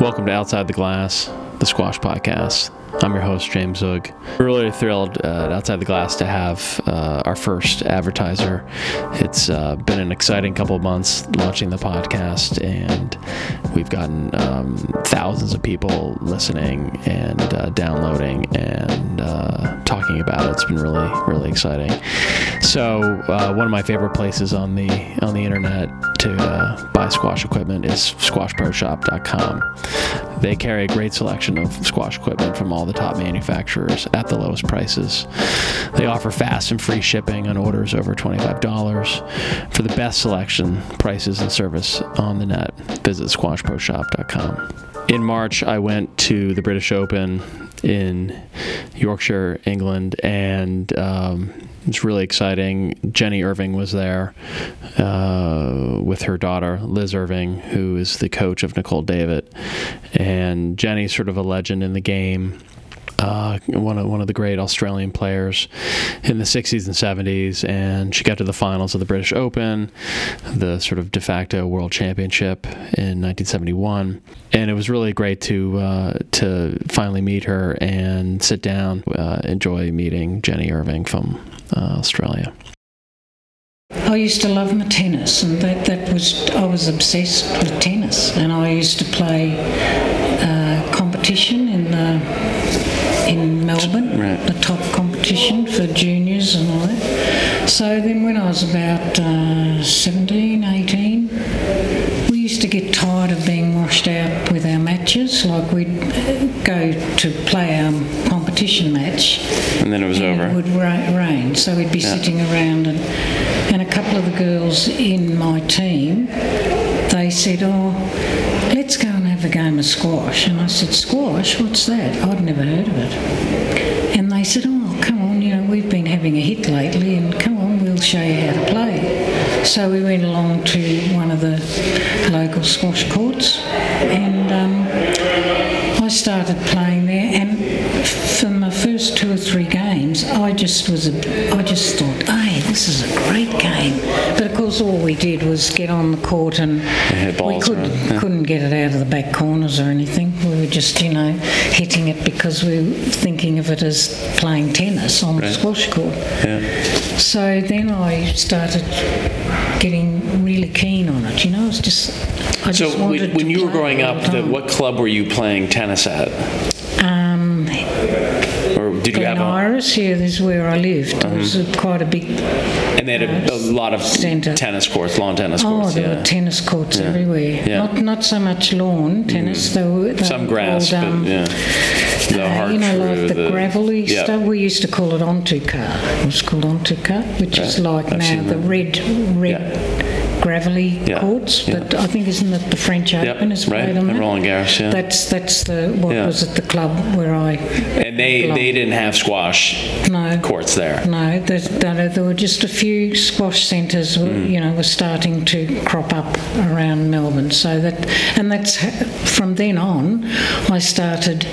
Welcome to Outside the Glass, the Squash Podcast. I'm your host, James Zug. We're really thrilled uh, Outside the Glass to have uh, our first advertiser. It's uh, been an exciting couple of months launching the podcast, and we've gotten um, thousands of people listening and uh, downloading and uh, talking about it. It's been really, really exciting. So, uh, one of my favorite places on the on the internet to uh, buy squash equipment is squashproshop.com. They carry a great selection of squash equipment from all the top manufacturers at the lowest prices. They offer fast and free shipping on orders over $25. For the best selection, prices, and service on the net, visit squashproshop.com. In March, I went to the British Open in Yorkshire, England, and um, it's really exciting. Jenny Irving was there uh, with her daughter, Liz Irving, who is the coach of Nicol David. And Jenny's sort of a legend in the game. Uh, one of one of the great Australian players in the 60s and 70s, and she got to the finals of the British Open, the sort of de facto World Championship in 1971, and it was really great to uh, to finally meet her and sit down, uh, enjoy meeting Jenny Irving from uh, Australia. I used to love my tennis, and that, that was I was obsessed with tennis, and I used to play uh, competition in the in Melbourne, Right. the top competition for juniors and all that. So then, when I was about uh, 17, 18, we used to get tired of being washed out with our matches. Like we'd go to play our competition match, And then it was over. It would ra- rain, so we'd be sitting around, and, and a couple of the girls in my team, they said, "Oh, let's go have a game of squash." And I said, "Squash? What's that? I'd never heard of it." And they said, "Oh, come on, you know, we've been having a hit lately, and come on, we'll show you how to play." So we went along to one of the local squash courts, and. Um, I started playing there, and for my first two or three games, I just was, a, I just thought, hey, this is a great game. But of course, all we did was get on the court, and we could, yeah. couldn't get it out of the back corners or anything. We were just, you know, hitting it because we were thinking of it as playing tennis on the squash court. Yeah. So then I started getting really keen on it. You know, I was just, I So just when, wanted when to you were growing up, the, what club were you playing tennis at? Um, Or did you Glen have a, Iris, yeah, this is where I lived. It was a, quite a big. and they had a, a lot of Centre. tennis courts, lawn tennis Oh, courts. there yeah. were tennis courts everywhere. Yeah. Not not so much lawn tennis. They were they Some were grass, called, but um, yeah. The uh, hard you know, like the, gravelly yeah. stuff. We used to call it en-tout-cas. It was called en-tout-cas, which is Right. like I've now seen the that. red red gravelly Yeah. courts. Yeah. But I think isn't it the French Yep, Open is right. played on And that? Roland Garros, yeah. That's that's the what Yeah. was at the club where I And they, belong. they didn't have squash no courts there. No, there, there were just a few squash centres, Mm. you know, were starting to crop up around Melbourne. So that, and that's from then on, I started.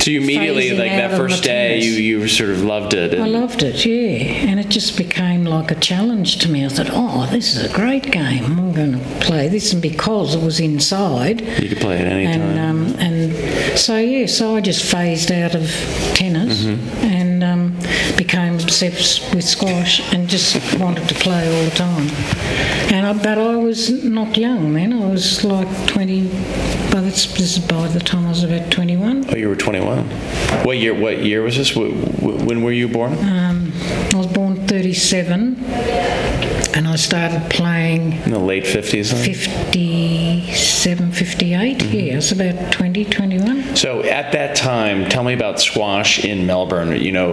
So you immediately, like that first day, you, you sort of loved it. I loved it, yeah, and it just became like a challenge to me. I thought, oh, this is a great game. I'm going to play this, and because it was inside, you could play it any and time. um, and so yeah, so I just phased out of tennis Mm-hmm. and um, became obsessed with squash and just wanted to play all the time. And I, but I was not young then. I was like twenty. But this, this is by the time I was about twenty-one. oh, you were 21. What year? What year was this? Wh- wh- When were you born? Um, I was born thirty-seven, and I started playing In the late 50s. then? 57, 58. Mm-hmm. Yeah, I was about 20, 21. So at that time, tell me about squash in Melbourne. You know,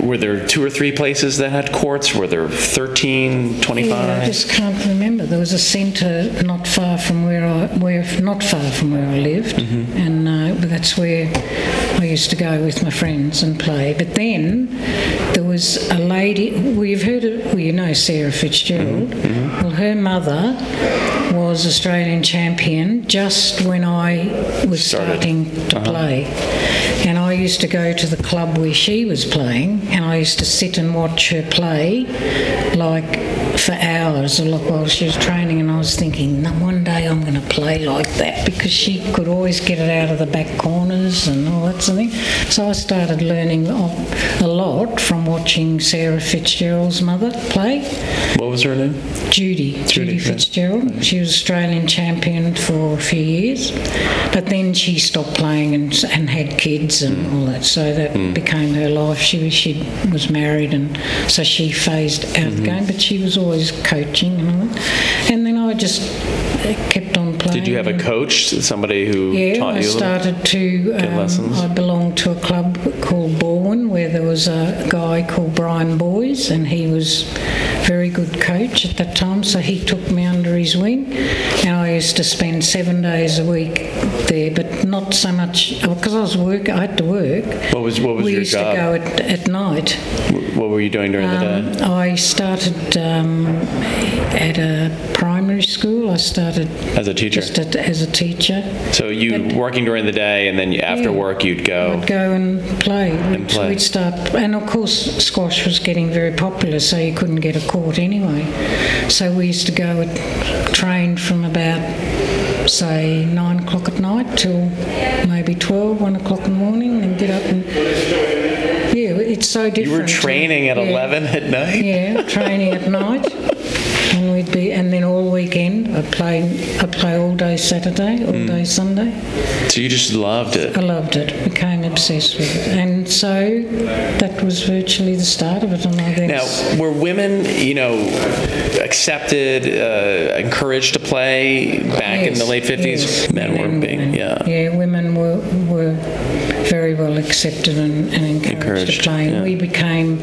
were there two or three places that had courts? Were there 13, 25? Yeah, I just can't remember. There was a centre not far from where I, where not far from where I lived, Mm-hmm. and uh, that's where I used to go with my friends and play. But then there was a lady. Well, you've heard of, well, you know Sarah Fitzgerald. Mm-hmm. Well, her mother was Australian champion just when I was Started. starting to play. And I used to go to the club where she was playing, and I used to sit and watch her play, like for hours, like while she was training. And I was thinking, no, one day I'm going to play like that because she could always get it out of the back corners and all that sort of thing. So I started learning a lot from watching Sarah Fitzgerald's mother play. What was her name? Judy, Judy, Judy, yeah. Fitzgerald. She was Australian champion for a few years, but then she stopped playing and, and had kids and Mm. all that. So that became her life. She was she was married, and so she phased out Mm-hmm. the game. But she was always coaching and all that. And then I just kept Did you have a coach, somebody who yeah, taught you? a little? started to. Um, lessons? I belonged to a club called Borwin where there was a guy called Brian Boys, and he was very good coach at that time. So he took me under his wing, and I used to spend seven days a week there, but not so much because I was work. I had to work. What was what was we your used job? to go at, at night. what were you doing during the day? Um, I started um, at a primary school. I started As a teacher. just at, as a teacher. So you working during the day, and then you, after Yeah. work you'd go. I'd go and play. We'd, play. we'd start, and of course, squash was getting very popular, so you couldn't get a court anyway. So we used to go and train from about, say, nine o'clock at night till maybe 12, 1 o'clock in the morning, and get up and. Yeah, it's so different. You were training at yeah. 11 at night. Yeah, training at night. Be, and then all weekend I'd play. I'd play all day Saturday, all day Sunday. So you just loved it. I loved it, became obsessed with it. And so that was virtually the start of it. And I then Now, were women, you know, accepted, uh, encouraged to play back in the late 50s? yes, Men were and being, yeah. Yeah, women were, were very well accepted and, and encouraged, Encouraged, to play. Yeah. we became,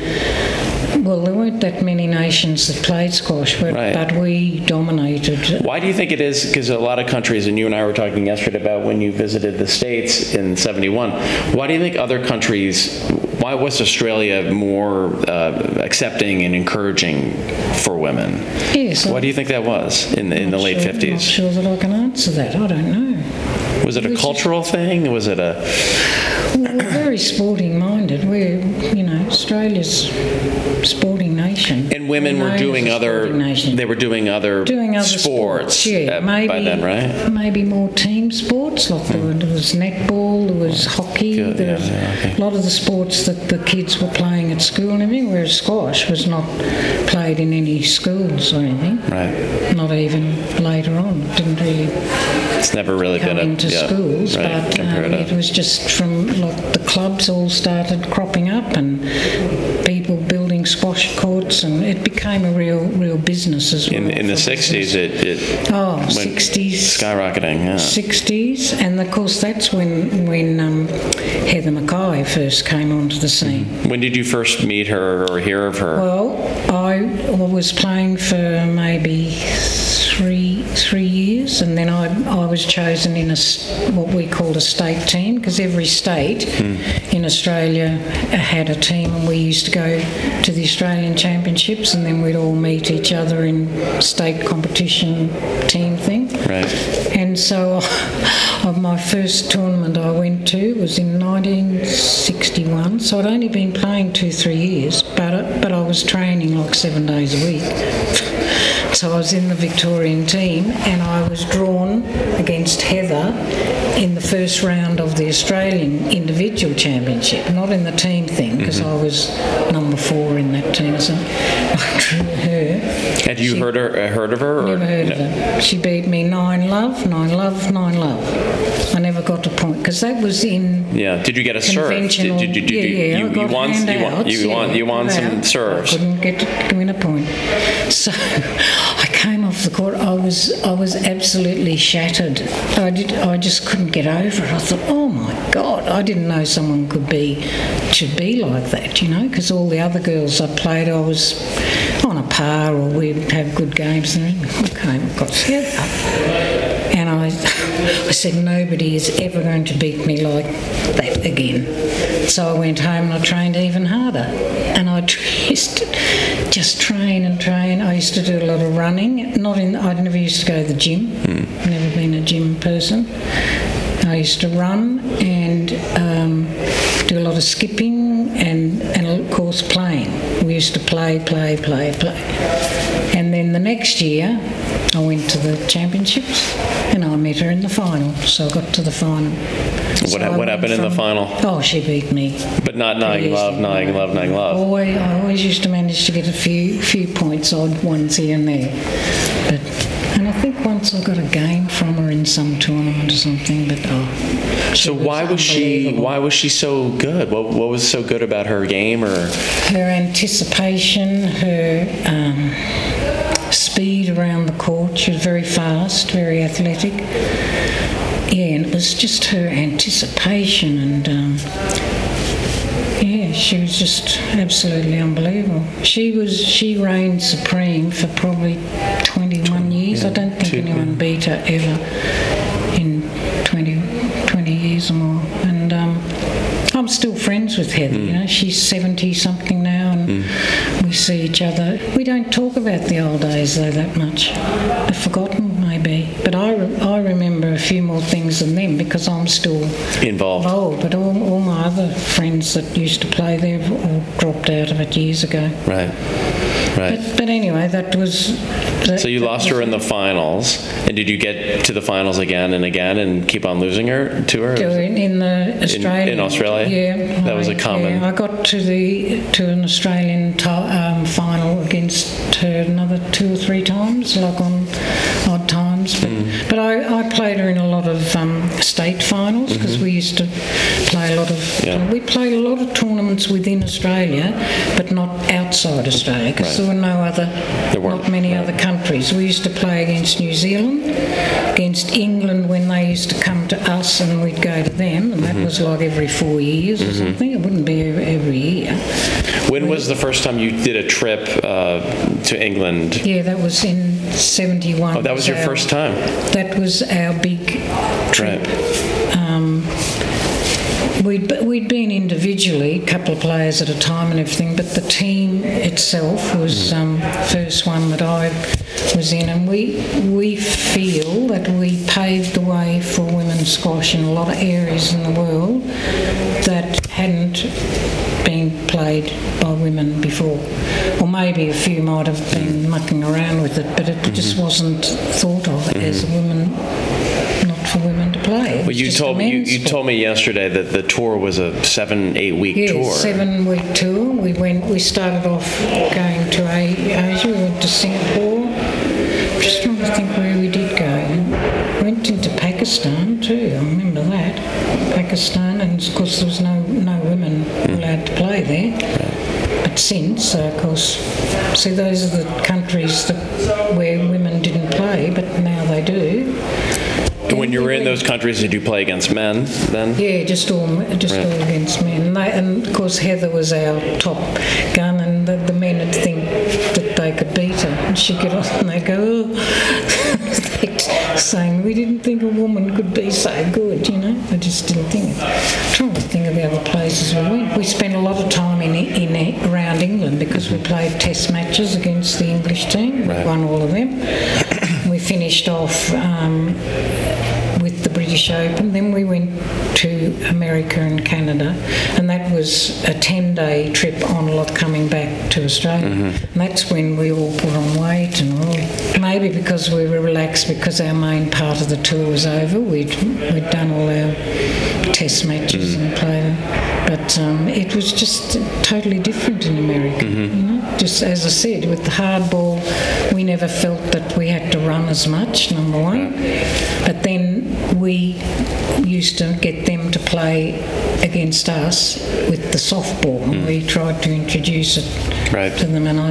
well, there weren't that many nations that played squash, but, Right. but we dominated. Why do you think it is? Because a lot of countries, and you and I were talking yesterday about when you visited the States in 71, why do you think other countries, why was Australia more uh, accepting and encouraging for women? Yes. Why do you think that was in the, in the late sure, Not 50s? sure that I can answer that. I don't know. Was it a cultural thing? Was it a. Well, we're very sporting minded. We're, you know, Australia's sporting nation. And women We're doing other. They were doing other. doing other sports. yeah, uh, maybe by then, right? Maybe more team sports. Like there, were- there was netball, there was hockey, Good, there yeah, was yeah, okay. a lot of the sports that the kids were playing at school and everything. Whereas squash was not played in any schools or anything. Right. Not even later on. It didn't really It's never really come been a. into yeah, schools, right, but um, it was just from like the clubs all started cropping up and people squash courts, and it became a real, real business as well. in, in the for 60s, business. it, it Oh, went 60s. skyrocketing. Yeah. 60s, and of course that's when when um, Heather McKay first came onto the scene. When did you first meet her or hear of her? Well, I was playing for maybe three three years, and then I I was chosen in a what we called a state team because every state hmm. in Australia had a team, and we used to go to the Australian Championships, and then we'd all meet each other in state competition team thing. right. And so, of my first tournament I went to was in 1961. So I'd only been playing two, three years, but but I was training like seven days a week. So I was in the Victorian team, and I was drawn against Heather in the first round of the Australian individual championship, not in the team thing, because I was number four in that team. So I drew her. Had you She- heard her uh, heard of her? Or, Never heard of no? it. She beat me nine love, nine love, nine love. I never got a point because that was in Yeah. Did you get a serve? Did, did, did, did, yeah, you, yeah. you, I got you won, you won, handouts, you won, yeah, you won some serves. I couldn't get to win a point. So I came off the court. I was I was absolutely shattered. I did. I just couldn't get over it. I thought, oh my god, I didn't know someone could be should be like that. You know, because all the other girls I played, I was on a par or we'd have good games and we came, got together. And I, I said, nobody is ever going to beat me like that again. So I went home and I trained even harder. And I used to just train and train. I used to do a lot of running. Not in. I never used to go to the gym. Never been a gym person. I used to run and um, do a lot of skipping and, and of course playing. We used to play, play, play, play. And then the next year, I went to the championships and I met her in the final. So I got to the final. What, So I what happened in the final? Oh, she beat me. But not nine Yes, love, nine love, nine love. Always, I always used to manage to get a few few points, odd ones here and there. But and I think once I got a game from her in some tournament or something. But oh, So why was she? Why was she so good? What, what was so good about her game? Or Her anticipation, her um, speed around the court. She was very fast, very athletic. Yeah, and it was just her anticipation and. Um, Yeah, she was just absolutely unbelievable. She was she reigned supreme for probably 21 I don't think anyone beat her ever in 20, 20 years or more. And um, I'm still friends with Heather. You know, she's 70 something now, and we see each other. We don't talk about the old days though that much. I've forgotten maybe, but I re- I remember a few more things than them because I'm still involved? involved, but all, all my other friends that used to play there all dropped out of it years ago. Right. Right. But, but anyway, that was. That, So you lost her in the finals, and did you get to the finals again and again and keep on losing her to her? In, in the Australian, in Australia? yeah, That was a I- common- Yeah, I got to the to an Australian ti um, final against her another two or three times, like on odd times. But, Mm. but I, I played her in a lot of um, state finals because we used to play a lot of. Mm-hmm. Yeah. We played a lot of tournaments within Australia, but not outside Australia because Right. there were no other, There weren't, many right. other countries. We used to play against New Zealand, against England when they used to come to us and we'd go to them, and that Mm-hmm. was like every four years or something. It wouldn't be every, every year. When was the first time you did a trip uh, to England? Yeah, that was in 71. Oh, that was your first time. That was our big trip. Right. Um, we'd, we'd been individually, a couple of players at a time and everything, but the team itself was hmm. um, first one that I was in, and we we feel that we paved the way for women's squash in a lot of areas in the world that hadn't been played by women before. Or maybe a few might have been hmm. mucking around with it, but it mm-hmm. just wasn't thought of mm-hmm. as a woman, Well, you just told me you, men's you told me yesterday that the tour was a seven eight week Yeah, tour. seven week tour. We went. We started off going to A- Asia. We went to Singapore. I'm just trying to think where we did go. Went into Pakistan too. I remember that. Pakistan, and of course there was no no women allowed to play there. But since, uh, of course, see those are the countries that where women didn't play, but now they do. When you were in those countries, did you play against men then? Yeah, just all just Right. all against men. And, they, and of course Heather was our top gun, and the, the men would think that they could beat her, and she'd get off and they'd go, oh. They'd saying we didn't think a woman could be so good, you know. I just didn't think it. I'm trying to think of the other places we went. We spent a lot of time in in around England because we played Test matches against the English team. We Right. won all of them. we finished off. Um, British Open. Then we went to America and Canada, and that was a 10 day trip on a lot coming back to Australia. Mm-hmm. And that's when we all put on weight, and all, maybe because we were relaxed because our main part of the tour was over, we'd, we'd done all our test matches mm. and played them. But um, it was just totally different in America. You know? Just as I said, with the hard ball, we never felt that we had to run as much, number one. But then we used to get them to play against us with the softball, and we tried to introduce it Right. And I,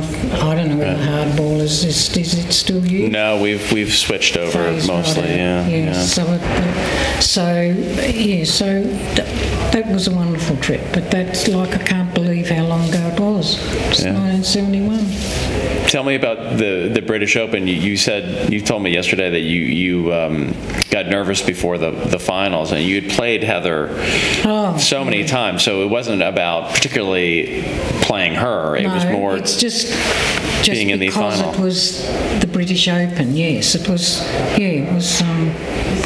I don't know whether hard ball is, is, is it still used? No, we've we've switched over phase mostly. right Yeah, yeah. So, it, so yeah, so th- that was a wonderful trip. But that's like I can't believe how long ago it was. It's Yeah. 1971. Tell me about the the British Open. You, you said you told me yesterday that you you um, got nervous before the the finals, and you had played Heather Oh, so many times. So it wasn't about particularly playing her. It no, was more it's just just being in the final. it was the British Open. Yes, it was. Yeah, it was um,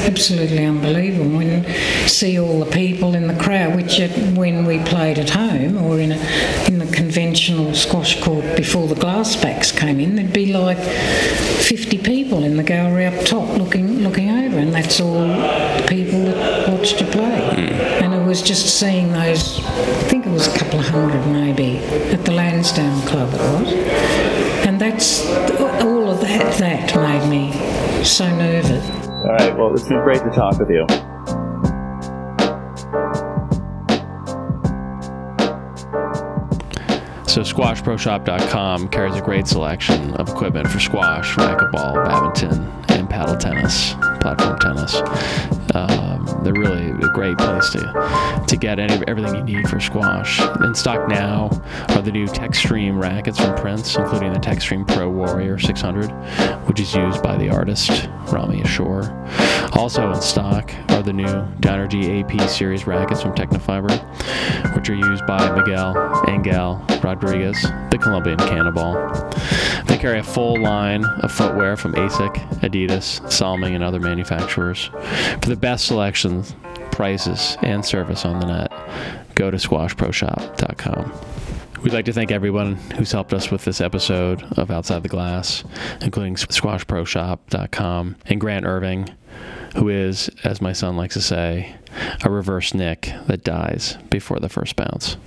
absolutely unbelievable when see all the people in the crowd. Which at, when we played at home or in a in the conventional squash court before the glass backs came in, there'd be like 50 people in the gallery up top looking looking over, and that's all the people that watched you play. Hmm. And it was just seeing those. I think it was a couple of hundred maybe at the Lansdowne Club. It was, and that's all of that. That made me so nervous. All right. Well, it's been great to talk with you. So squashproshop.com carries a great selection of equipment for squash, racquetball, badminton, and paddle tennis, platform tennis. Um, they're really a great place to to get any, everything you need for squash. In stock now are the new Textreme rackets from Prince, including the Textreme Pro Warrior 600, which is used by the artist Ramy Ashour. Also in stock are the new Dynergy AP series rackets from Tecnifibre, which are used by Miguel Angel Rodriguez, the Colombian Cannonball. Carry a full line of footwear from ASIC, Adidas, Salming, and other manufacturers. For the best selections, prices, and service on the net, go to squashproshop.com. We'd like to thank everyone who's helped us with this episode of Outside the Glass, including squashproshop.com and Grant Irving, who is, as my son likes to say, a reverse Nick that dies before the first bounce.